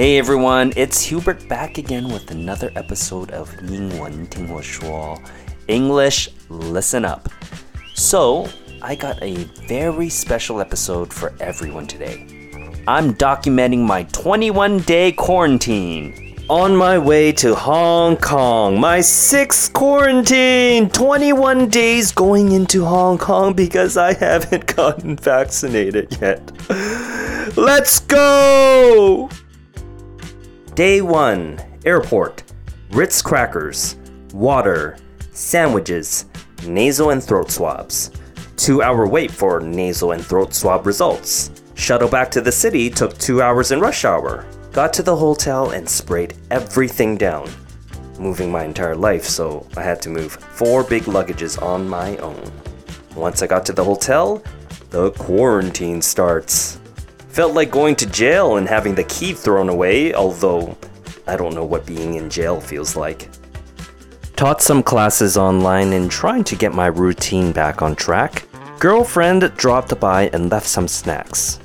Hey everyone, it's Hubert back again with another episode of 英文听我说 English Listen Up. So, I got a very special episode for everyone today. I'm documenting my 21 day quarantine. On my way to Hong Kong, my sixth quarantine! 21 days going into Hong Kong because I haven't gotten vaccinated yet. Let's go! Day 1 Airport Ritz crackers, water, sandwiches, nasal and throat swabs. Two hour wait for nasal and throat swab results. Shuttle back to the city took two hours in rush hour. Got to the hotel and sprayed everything down. Moving my entire life, so I had to move four big luggages on my own. Once I got to the hotel, the quarantine starts. Felt like going to jail and having the key thrown away, although I don't know what being in jail feels like. Taught some classes online and trying to get my routine back on track. Girlfriend dropped by and left some snacks.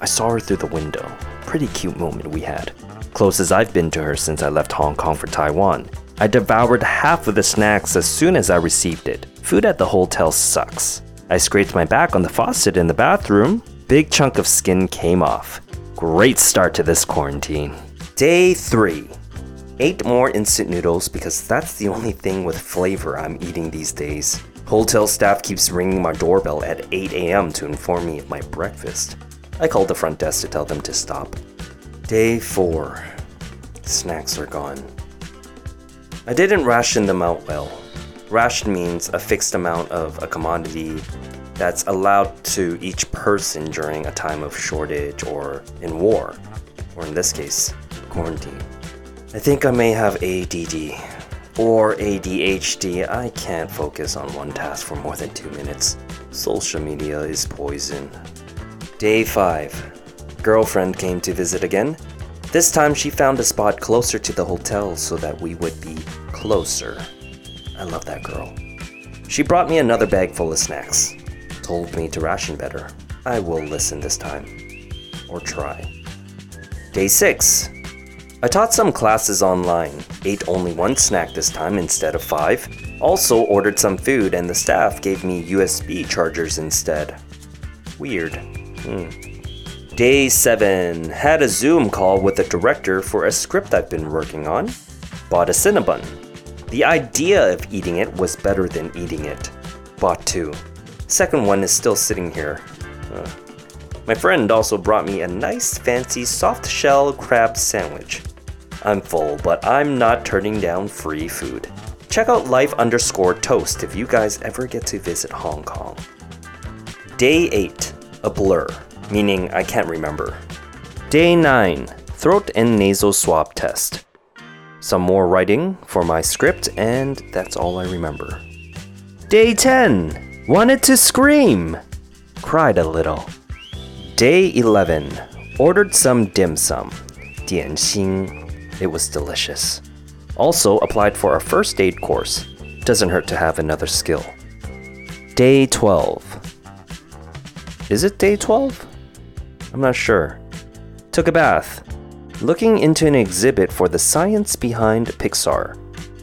I saw her through the window. Pretty cute moment we had. Closest I've been to her since I left Hong Kong for Taiwan. I devoured half of the snacks as soon as I received it. Food at the hotel sucks. I scraped my back on the faucet in the bathroom, big chunk of skin came off. Great start to this quarantine. Day 3. Ate more instant noodles because that's the only thing with flavor I'm eating these days. Hotel staff keeps ringing my doorbell at 8 a.m. to inform me of my breakfast. I called the front desk to tell them to stop. Day 4. Snacks are gone. I didn't ration them out well. Ration means a fixed amount of a commodity that's allowed to each person during a time of shortage or in war, or in this case, quarantine. I think I may have ADD or ADHD. I can't focus on one task for more than two minutes. Social media is poison. Day 5. Girlfriend came to visit again. This time she found a spot closer to the hotel so that we would be closer. I love that girl. She brought me another bag full of snacks told me to ration better. I will listen this time. Or try. Day 6. I taught some classes online, ate only one snack this time instead of five. Also ordered some food and the staff gave me USB chargers instead. Weird. Hmm. Day 7. Had a Zoom call with the director for a script I've been working on. Bought a Cinnabon. The idea of eating it was better than eating it. Bought two. Second one is still sitting here. Uh, my friend also brought me a nice fancy soft shell crab sandwich. I'm full, but I'm not turning down free food. Check out life underscore toast if you guys ever get to visit Hong Kong. Day 8, a blur, meaning I can't remember. Day 9, throat and nasal swab test. Some more writing for my script, and that's all I remember. Day 10, Wanted to scream. Cried a little. Day 11. Ordered some dim sum. 点心. It was delicious. Also applied for a first aid course. Doesn't hurt to have another skill. Day 12. Is it day 12? I'm not sure. Took a bath. Looking into an exhibit for the science behind Pixar.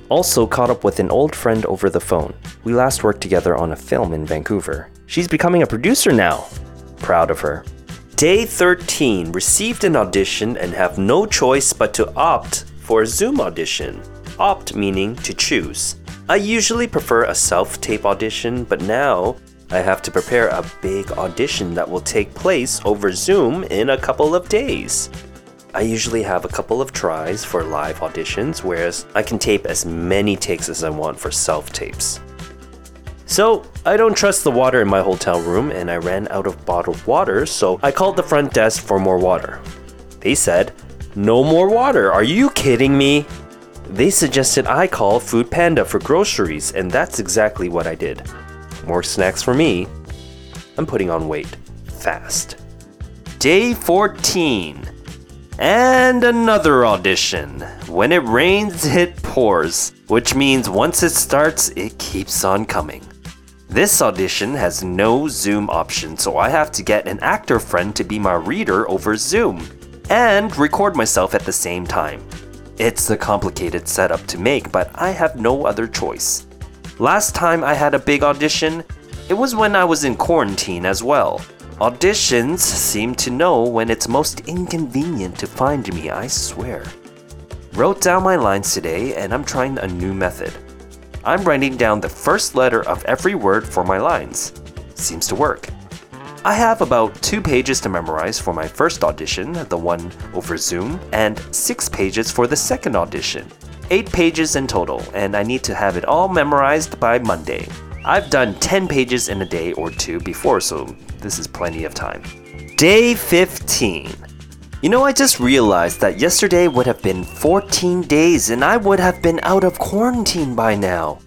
Also caught up with an old friend over the phone. We last worked together on a film in Vancouver. She's becoming a producer now. Proud of her. Day 13 received an audition and have no choice but to opt for a Zoom audition. Opt meaning to choose. I usually prefer a self tape audition, but now I have to prepare a big audition that will take place over Zoom in a couple of days. I usually have a couple of tries for live auditions, whereas I can tape as many takes as I want for self tapes. So, I don't trust the water in my hotel room, and I ran out of bottled water, so I called the front desk for more water. They said, No more water, are you kidding me? They suggested I call Food Panda for groceries, and that's exactly what I did. More snacks for me. I'm putting on weight. Fast. Day 14. And another audition. When it rains, it pours, which means once it starts, it keeps on coming. This audition has no Zoom option, so I have to get an actor friend to be my reader over Zoom. and record myself at the same time. It's a complicated setup to make, but I have no other choice. Last time I had a big audition, it was when I was in quarantine as well. Auditions seem to know when it's most inconvenient to find me, I swear. Wrote down my lines today and I'm trying a new method. I'm writing down the first letter of every word for my lines. Seems to work. I have about two pages to memorize for my first audition, the one over Zoom, and six pages for the second audition. Eight pages in total, and I need to have it all memorized by Monday. I've done 10 pages in a day or two before, so this is plenty of time. Day 15. You know, I just realized that yesterday would have been 14 days and I would have been out of quarantine by now.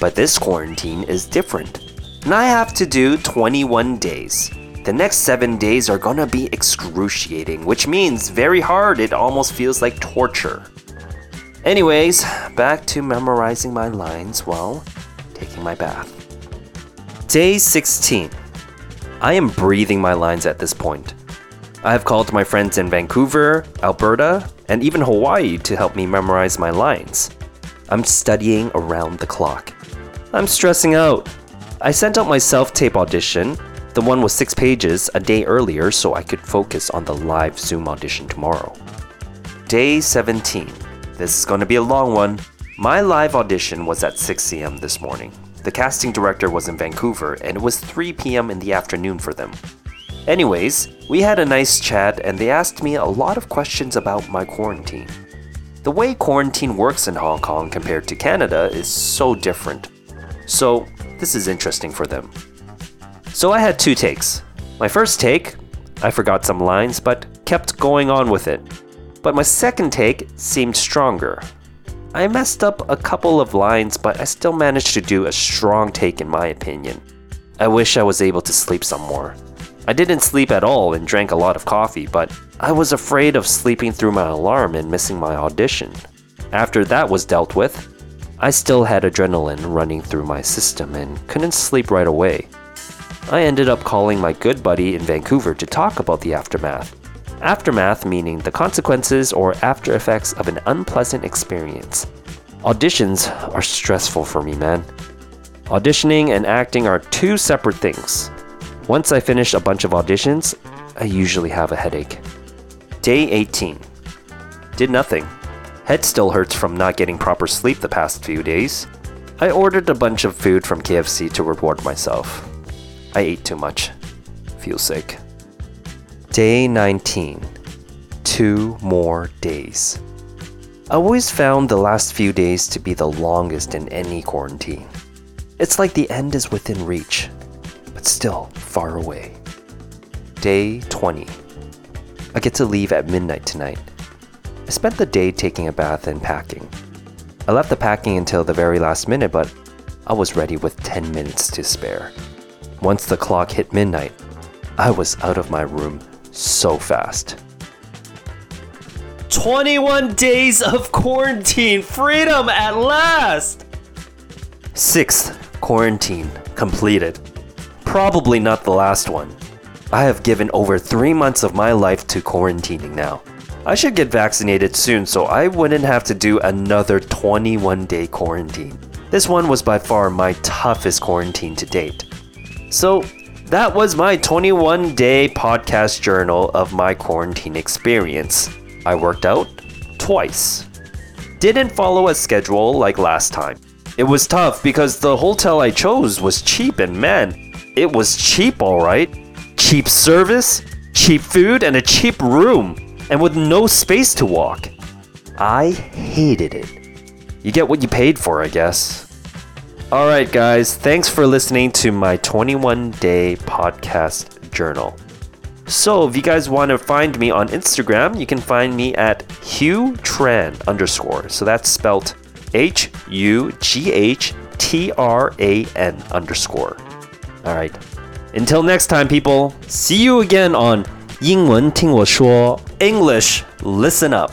But this quarantine is different. And I have to do 21 days. The next seven days are gonna be excruciating, which means very hard. It almost feels like torture. Anyways, back to memorizing my lines while taking my bath. Day 16. I am breathing my lines at this point. I have called my friends in Vancouver, Alberta, and even Hawaii to help me memorize my lines. I'm studying around the clock. I'm stressing out. I sent out my self tape audition the one was six pages a day earlier so I could focus on the live Zoom audition tomorrow. Day 17. This is going to be a long one. My live audition was at 6 a.m. this morning. The casting director was in Vancouver and it was 3 p.m. in the afternoon for them. Anyways, we had a nice chat and they asked me a lot of questions about my quarantine. The way quarantine works in Hong Kong compared to Canada is so different. So, this is interesting for them. So I had two takes. My first take, I forgot some lines but kept going on with it. But my second take seemed stronger. I messed up a couple of lines, but I still managed to do a strong take in my opinion. I wish I was able to sleep some more. I didn't sleep at all and drank a lot of coffee, but I was afraid of sleeping through my alarm and missing my audition. After that was dealt with, I still had adrenaline running through my system and couldn't sleep right away. I ended up calling my good buddy in Vancouver to talk about the aftermath. Aftermath meaning the consequences or after effects of an unpleasant experience. Auditions are stressful for me, man. Auditioning and acting are two separate things. Once I finish a bunch of auditions, I usually have a headache. Day 18. Did nothing. Head still hurts from not getting proper sleep the past few days. I ordered a bunch of food from KFC to reward myself. I ate too much. Feel sick. Day 19. Two more days. I always found the last few days to be the longest in any quarantine. It's like the end is within reach, but still far away. Day 20. I get to leave at midnight tonight. I spent the day taking a bath and packing. I left the packing until the very last minute, but I was ready with 10 minutes to spare. Once the clock hit midnight, I was out of my room so fast. 21 days of quarantine, freedom at last! Sixth quarantine completed. Probably not the last one. I have given over three months of my life to quarantining now. I should get vaccinated soon so I wouldn't have to do another 21 day quarantine. This one was by far my toughest quarantine to date. So, that was my 21 day podcast journal of my quarantine experience. I worked out twice. Didn't follow a schedule like last time. It was tough because the hotel I chose was cheap, and man, it was cheap alright. Cheap service, cheap food, and a cheap room, and with no space to walk. I hated it. You get what you paid for, I guess. Alright, guys, thanks for listening to my 21 day podcast journal. So, if you guys want to find me on Instagram, you can find me at Hugh Tran underscore. So that's spelled H U G H T R A N underscore. Alright. Until next time, people, see you again on 英文听我说 English Listen Up.